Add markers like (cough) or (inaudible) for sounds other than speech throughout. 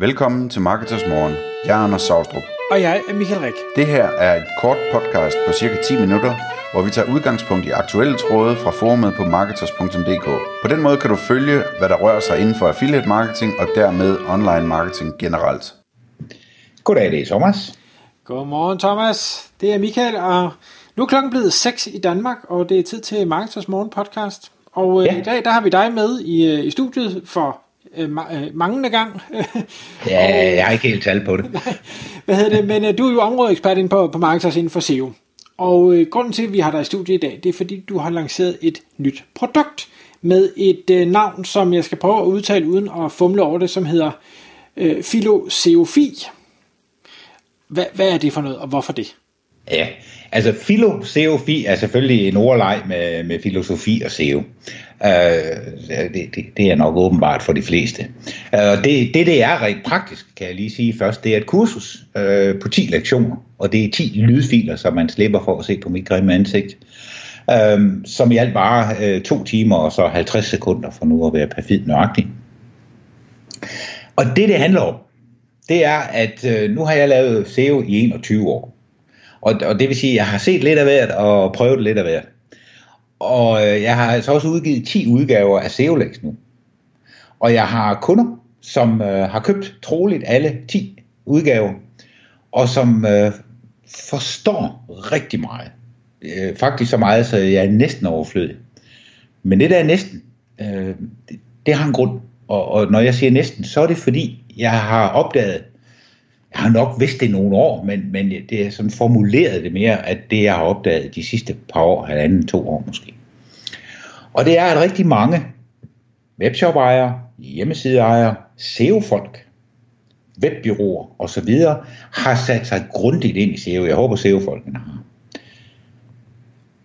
Velkommen til Marketers Morgen. Jeg er Anders Saustrup. Og jeg er Michael Rik. Det her er et kort podcast på cirka 10 minutter, hvor vi tager udgangspunkt i aktuelle tråde fra forumet på marketers.dk. På den måde kan du følge, hvad der rører sig inden for affiliate marketing og dermed online marketing generelt. Goddag, det er Thomas. Godmorgen Thomas. Det er Michael, og nu er klokken blevet 6 i Danmark, og det er tid til Marketers Morgen podcast. Og ja. i dag der har vi dig med i, i studiet for øh, øh, mangende gang. (laughs) ja, jeg har ikke helt tal på det. (laughs) Nej, hvad hedder det? Men øh, du er jo områdeekspert inden på, på Marketers inden for SEO. Og øh, grunden til, at vi har dig i studiet i dag, det er fordi, du har lanceret et nyt produkt med et øh, navn, som jeg skal prøve at udtale uden at fumle over det, som hedder øh, Filoseofi. Hvad, hvad er det for noget, og hvorfor det? Ja, altså filosofi er selvfølgelig en ordleg med, med filosofi og SEO. Uh, det, det, det er nok åbenbart for de fleste. Uh, det, det, det er rent praktisk, kan jeg lige sige først, det er et kursus uh, på 10 lektioner, og det er 10 lydfiler, som man slipper for at se på mit grimme ansigt. Uh, som i alt bare uh, to timer og så 50 sekunder for nu at være perfid nøjagtig. Og det, det handler om, det er, at uh, nu har jeg lavet SEO i 21 år. Og, og det vil sige, at jeg har set lidt af hvert og prøvet lidt af hvert. Og øh, jeg har altså også udgivet 10 udgaver af SEOLEX nu. Og jeg har kunder, som øh, har købt troligt alle 10 udgaver, og som øh, forstår rigtig meget. Øh, faktisk så meget, så jeg er næsten overflødig. Men det der er næsten, øh, det, det har en grund. Og, og når jeg siger næsten, så er det fordi, jeg har opdaget, jeg har nok vidst det i nogle år, men, men det er sådan formuleret det mere, at det jeg har opdaget de sidste par år, halvanden, to år måske. Og det er, at rigtig mange webshop-ejere, hjemmesideejere, SEO-folk, webbyråer osv. har sat sig grundigt ind i SEO. Jeg håber, SEO-folkene har.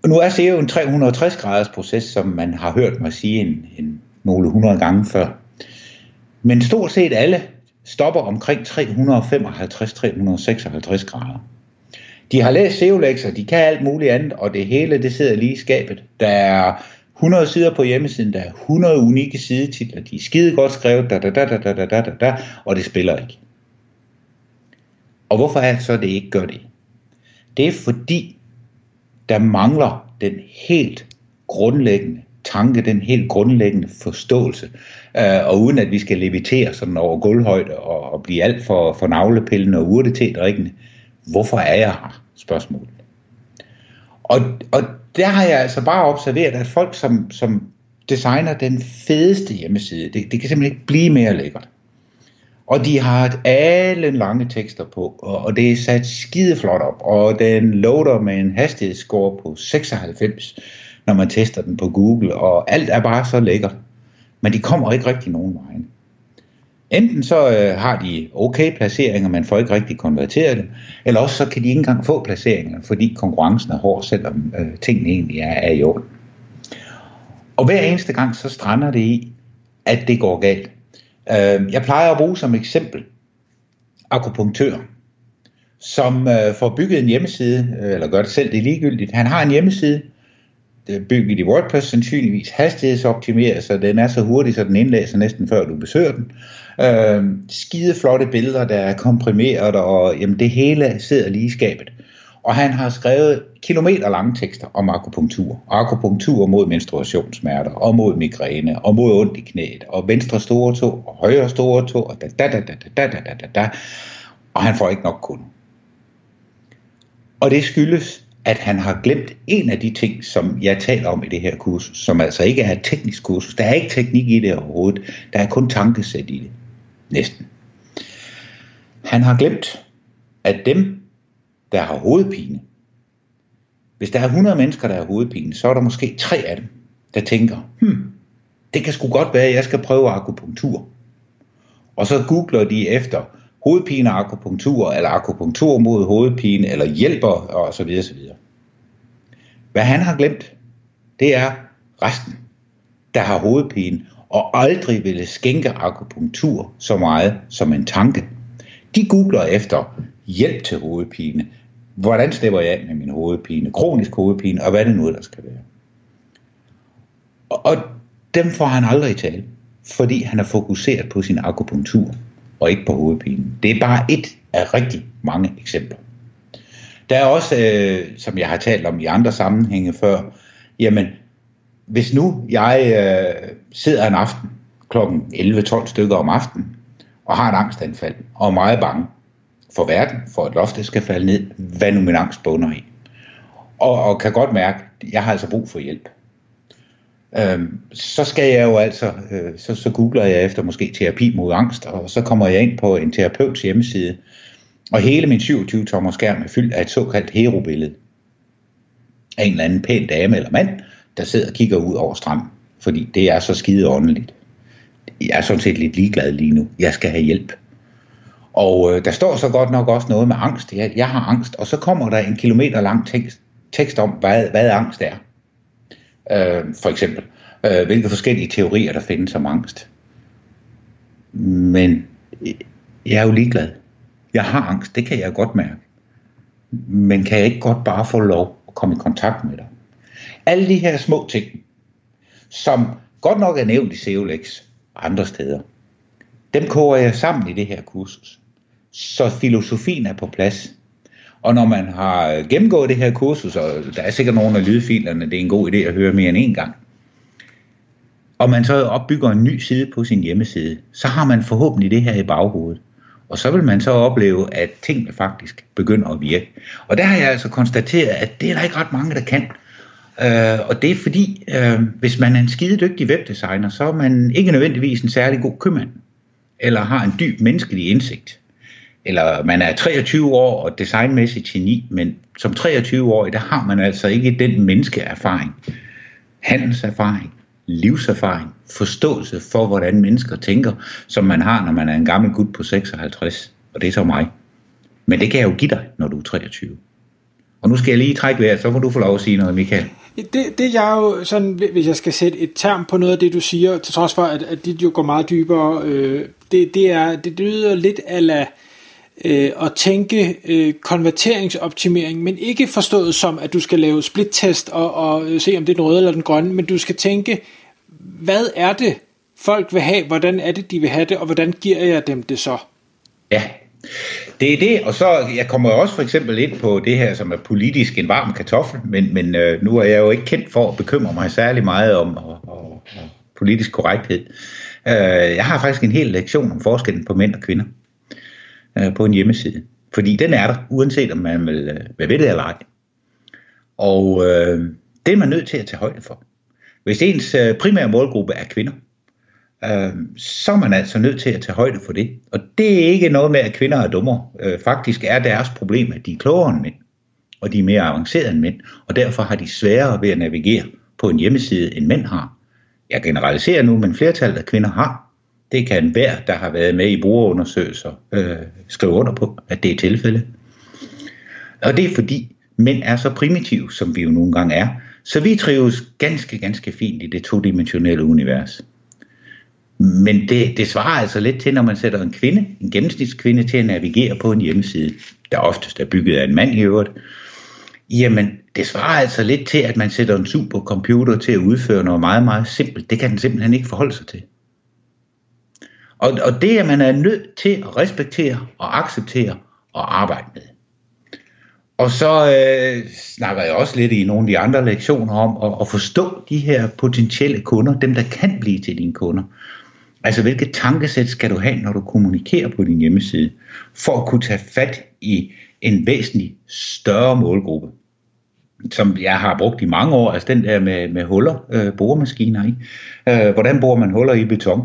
Og nu er SEO en 360-graders proces, som man har hørt mig sige en, en nogle hundrede gange før. Men stort set alle stopper omkring 355-356 grader. De har læst SEO-lekser, de kan alt muligt andet, og det hele det sidder lige i skabet. Der er 100 sider på hjemmesiden, der er 100 unikke sidetitler, de er skide godt skrevet, da, da, da, da, da, da, da, da, og det spiller ikke. Og hvorfor er det så, det ikke gør det? Det er fordi, der mangler den helt grundlæggende tanke, den helt grundlæggende forståelse. Øh, og uden at vi skal levitere sådan over gulvhøjde og, og blive alt for, for navlepillende og urtetedrikkende. Hvorfor er jeg her? Spørgsmålet. Og, og der har jeg altså bare observeret, at folk, som, som designer den fedeste hjemmeside, det, det kan simpelthen ikke blive mere lækkert. Og de har alle lange tekster på, og, og det er sat skide flot op, og den loader med en hastighedsscore på 96, når man tester den på Google, og alt er bare så lækkert. Men de kommer ikke rigtig nogen vejen. Enten så øh, har de okay placeringer, man får ikke rigtig konverteret det, eller også så kan de ikke engang få placeringer, fordi konkurrencen er hård, selvom øh, tingene egentlig er, er i orden. Og hver eneste gang så strander det i, at det går galt. Øh, jeg plejer at bruge som eksempel akupunktør, som øh, får bygget en hjemmeside, øh, eller gør det selv, det er ligegyldigt. Han har en hjemmeside, Øh, bygget i WordPress sandsynligvis hastighedsoptimeret, så den er så hurtig, så den indlæser næsten før du besøger den. Øh, skide flotte billeder, der er komprimeret, og jamen, det hele sidder lige i skabet. Og han har skrevet kilometer lange tekster om akupunktur. Akupunktur mod menstruationssmerter, og mod migræne, og mod ondt i knæet, og venstre store tog, og højre store tog, og da da da da da da da da da. Og han får ikke nok kunder. Og det skyldes, at han har glemt en af de ting, som jeg taler om i det her kursus, som altså ikke er et teknisk kursus. Der er ikke teknik i det overhovedet. Der er kun tankesæt i det. Næsten. Han har glemt, at dem, der har hovedpine, hvis der er 100 mennesker, der har hovedpine, så er der måske tre af dem, der tænker, hmm, det kan sgu godt være, at jeg skal prøve akupunktur. Og så googler de efter hovedpine akupunktur, eller akupunktur mod hovedpine, eller hjælper, og så videre, så videre. Hvad han har glemt, det er resten, der har hovedpine, og aldrig ville skænke akupunktur så meget som en tanke. De googler efter hjælp til hovedpine. Hvordan slipper jeg af med min hovedpine? Kronisk hovedpine, og hvad det nu der skal være. Og, og dem får han aldrig i tale, fordi han er fokuseret på sin akupunktur og ikke på hovedpinen. Det er bare et af rigtig mange eksempler. Der er også, øh, som jeg har talt om i andre sammenhænge før, jamen, hvis nu jeg øh, sidder en aften kl. 11-12 stykker om aftenen, og har et angstanfald, og er meget bange for verden, for at loftet skal falde ned, hvad nu min angst bunder i. Og, og kan godt mærke, at jeg har altså brug for hjælp. Øhm, så skal jeg jo altså, øh, så, så googler jeg efter måske terapi mod angst, og så kommer jeg ind på en terapeuts hjemmeside, og hele min 27-tommer skærm er fyldt af et såkaldt herobillede af en eller anden pæn dame eller mand, der sidder og kigger ud over stranden, fordi det er så skide åndeligt. Jeg er sådan set lidt ligeglad lige nu. Jeg skal have hjælp. Og øh, der står så godt nok også noget med angst. Jeg, jeg har angst, og så kommer der en kilometer lang tekst, tekst om, hvad, hvad angst er. Øh, for eksempel, øh, hvilke forskellige teorier, der findes om angst. Men øh, jeg er jo ligeglad. Jeg har angst, det kan jeg godt mærke. Men kan jeg ikke godt bare få lov at komme i kontakt med dig? Alle de her små ting, som godt nok er nævnt i Seolex andre steder, dem koger jeg sammen i det her kursus. Så filosofien er på plads. Og når man har gennemgået det her kursus, og der er sikkert nogle af lydfilerne, det er en god idé at høre mere end en gang, og man så opbygger en ny side på sin hjemmeside, så har man forhåbentlig det her i baghovedet. Og så vil man så opleve, at tingene faktisk begynder at virke. Og der har jeg altså konstateret, at det er der ikke ret mange, der kan. Øh, og det er fordi, øh, hvis man er en skide dygtig webdesigner, så er man ikke nødvendigvis en særlig god købmand. Eller har en dyb menneskelig indsigt. Eller man er 23 år og designmæssigt geni, men som 23-årig, der har man altså ikke den menneskeerfaring, handelserfaring, livserfaring, forståelse for, hvordan mennesker tænker, som man har, når man er en gammel gut på 56. Og det er så mig. Men det kan jeg jo give dig, når du er 23. Og nu skal jeg lige trække vejret, så må du få lov at sige noget, Michael. Det, det jeg jo sådan, hvis jeg skal sætte et term på noget af det, du siger, til trods for, at, at dit jo går meget dybere, øh, det, det, er, det lyder lidt ala øh, at tænke øh, konverteringsoptimering, men ikke forstået som, at du skal lave split-test og, og øh, se, om det er den røde eller den grønne, men du skal tænke, hvad er det, folk vil have, hvordan er det, de vil have det, og hvordan giver jeg dem det så? Ja, det er det, og så jeg kommer også for eksempel ind på det her, som er politisk en varm kartoffel, men, men øh, nu er jeg jo ikke kendt for at bekymre mig særlig meget om og, og, og politisk korrekthed. Øh, jeg har faktisk en hel lektion om forskellen på mænd og kvinder Øh, på en hjemmeside, fordi den er der, uanset om man vil, øh, være ved det eller ej. Og øh, det er man nødt til at tage højde for. Hvis ens øh, primære målgruppe er kvinder, øh, så er man altså nødt til at tage højde for det. Og det er ikke noget med, at kvinder er dummere. Øh, faktisk er deres problem, at de er klogere end mænd, og de er mere avancerede end mænd, og derfor har de sværere ved at navigere på en hjemmeside, end mænd har. Jeg generaliserer nu, men flertallet af kvinder har. Det kan enhver, der har været med i brugerundersøgelser, øh, skrive under på, at det er tilfældet. Og det er fordi, mænd er så primitive, som vi jo nogle gange er, så vi trives ganske, ganske fint i det todimensionelle univers. Men det, det svarer altså lidt til, når man sætter en kvinde, en gennemsnitskvinde, til at navigere på en hjemmeside, der oftest er bygget af en mand i øvrigt. Jamen, det svarer altså lidt til, at man sætter en supercomputer til at udføre noget meget, meget simpelt. Det kan den simpelthen ikke forholde sig til. Og, og det er man er nødt til at respektere og acceptere og arbejde med. Og så øh, snakker jeg også lidt i nogle af de andre lektioner om at, at forstå de her potentielle kunder, dem der kan blive til dine kunder. Altså hvilket tankesæt skal du have, når du kommunikerer på din hjemmeside, for at kunne tage fat i en væsentlig større målgruppe, som jeg har brugt i mange år, altså den der med, med huller, øh, boremaskiner i. Øh, hvordan borer man huller i beton?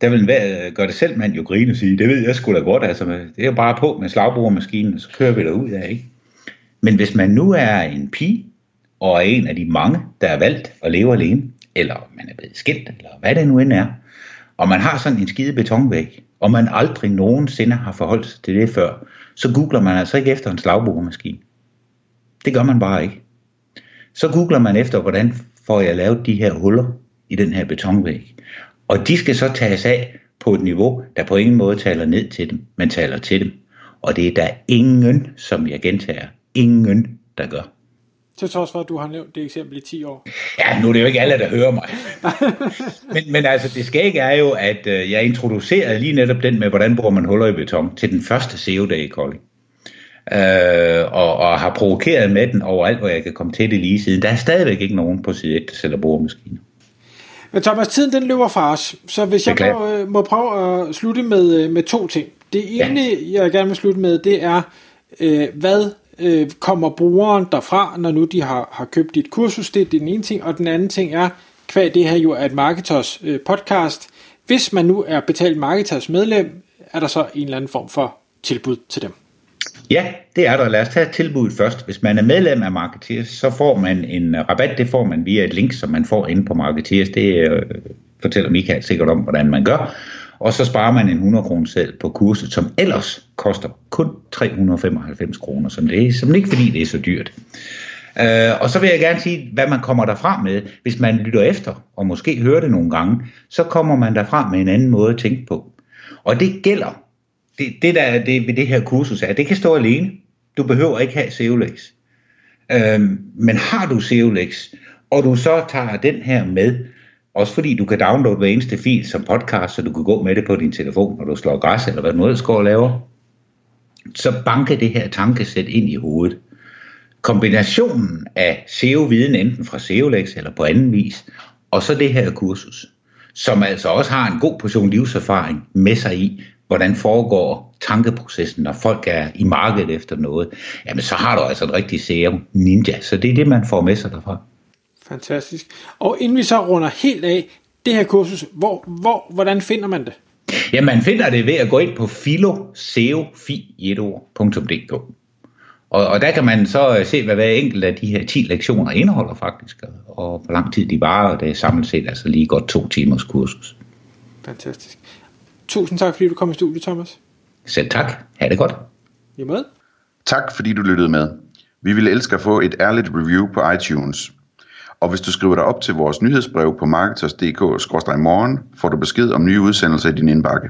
Der vil være, øh, gør det selv mand jo grine og sige, det ved jeg sgu da godt, altså det er jo bare på med slagboremaskinen, så kører vi derud af, ikke? Men hvis man nu er en pige, og er en af de mange, der er valgt at leve alene, eller man er blevet skilt, eller hvad det nu end er, og man har sådan en skide betonvæg, og man aldrig nogensinde har forholdt sig til det før, så googler man altså ikke efter en slagboremaskine. Det gør man bare ikke. Så googler man efter, hvordan får jeg lavet de her huller i den her betonvæg. Og de skal så tages af på et niveau, der på ingen måde taler ned til dem, men taler til dem. Og det er der ingen, som jeg gentager, ingen, der gør. Til trods for, at du har nævnt det eksempel i 10 år. Ja, nu er det jo ikke alle, der hører mig. (laughs) men, men altså, det skægge er jo, at øh, jeg introducerede lige netop den med, hvordan bruger man huller i beton, til den første SEO-dag i Kolding. Øh, og, og har provokeret med den overalt, hvor jeg kan komme til det lige siden. Der er stadigvæk ikke nogen på side 1, der sælger boremaskiner. Men Thomas, tiden den løber fra os, så hvis jeg må, øh, må prøve at slutte med, øh, med to ting. Det ene, ja. jeg gerne vil slutte med, det er, øh, hvad øh, kommer brugeren derfra, når nu de har, har købt dit kursus, det er den ene ting, og den anden ting er, kvad det her jo er et Marketers øh, podcast, hvis man nu er betalt Marketers medlem, er der så en eller anden form for tilbud til dem? Ja, det er der. Lad os tage tilbuddet først. Hvis man er medlem af Marketeers, så får man en øh, rabat. Det får man via et link, som man får inde på Marketeers. Det øh, fortæller Michael sikkert om, hvordan man gør. Og så sparer man en 100 kroner selv på kurset, som ellers koster kun 395 kroner, som det er, som ikke fordi det er så dyrt. Øh, og så vil jeg gerne sige, hvad man kommer derfra med. Hvis man lytter efter, og måske hører det nogle gange, så kommer man derfra med en anden måde at tænke på. Og det gælder, det, det der er det ved det her kursus er, det kan stå alene. Du behøver ikke have SEOLEX. Øhm, men har du SEOLEX, og du så tager den her med, også fordi du kan downloade hver eneste fil som podcast, så du kan gå med det på din telefon, når du slår græs, eller hvad du ellers går og laver. Så banker det her tankesæt ind i hovedet. Kombinationen af SEO-viden, enten fra SEOLEX eller på anden vis, og så det her kursus, som altså også har en god portion livserfaring med sig i, hvordan foregår tankeprocessen, når folk er i markedet efter noget, jamen så har du altså en rigtig SEO ninja. Så det er det, man får med sig derfra. Fantastisk. Og inden vi så runder helt af, det her kursus, hvor, hvor, hvordan finder man det? Ja, man finder det ved at gå ind på filoseofi.dk. Og, og der kan man så øh, se, hvad hver enkelt af de her 10 lektioner indeholder faktisk, og hvor lang tid de varer, og det er samlet set altså lige godt to timers kursus. Fantastisk. Tusind tak, fordi du kom i studiet, Thomas. Selv tak. Ha' det godt. I med. Tak, fordi du lyttede med. Vi ville elske at få et ærligt review på iTunes. Og hvis du skriver dig op til vores nyhedsbrev på marketers.dk-morgen, får du besked om nye udsendelser i din indbakke.